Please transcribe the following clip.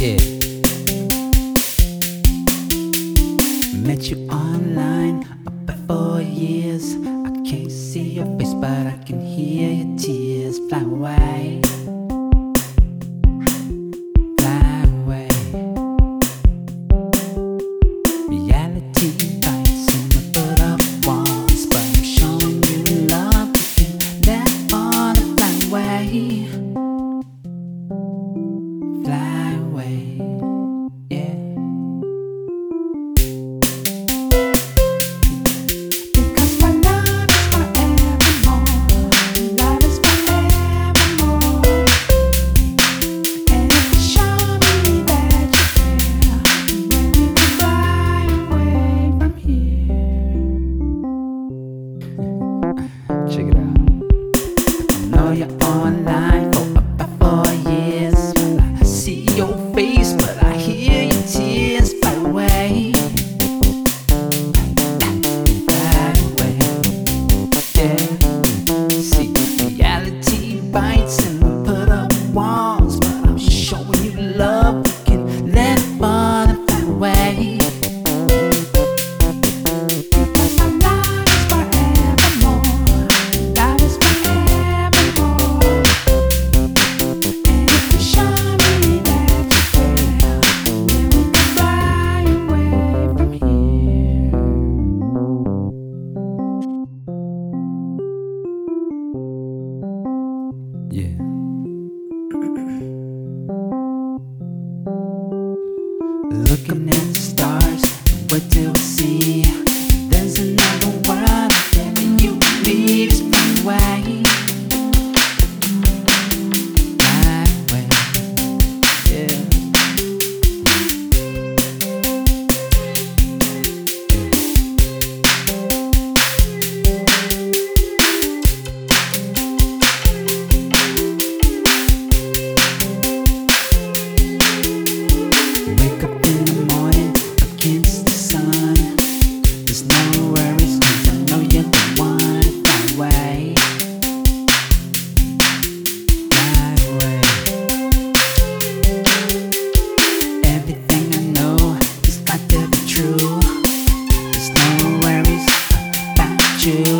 Yeah. Met you online about four years. I can't see your face, but I can hear your tears fly away. Online. night for Looking at the stars, what do we see? There's another world you way. you.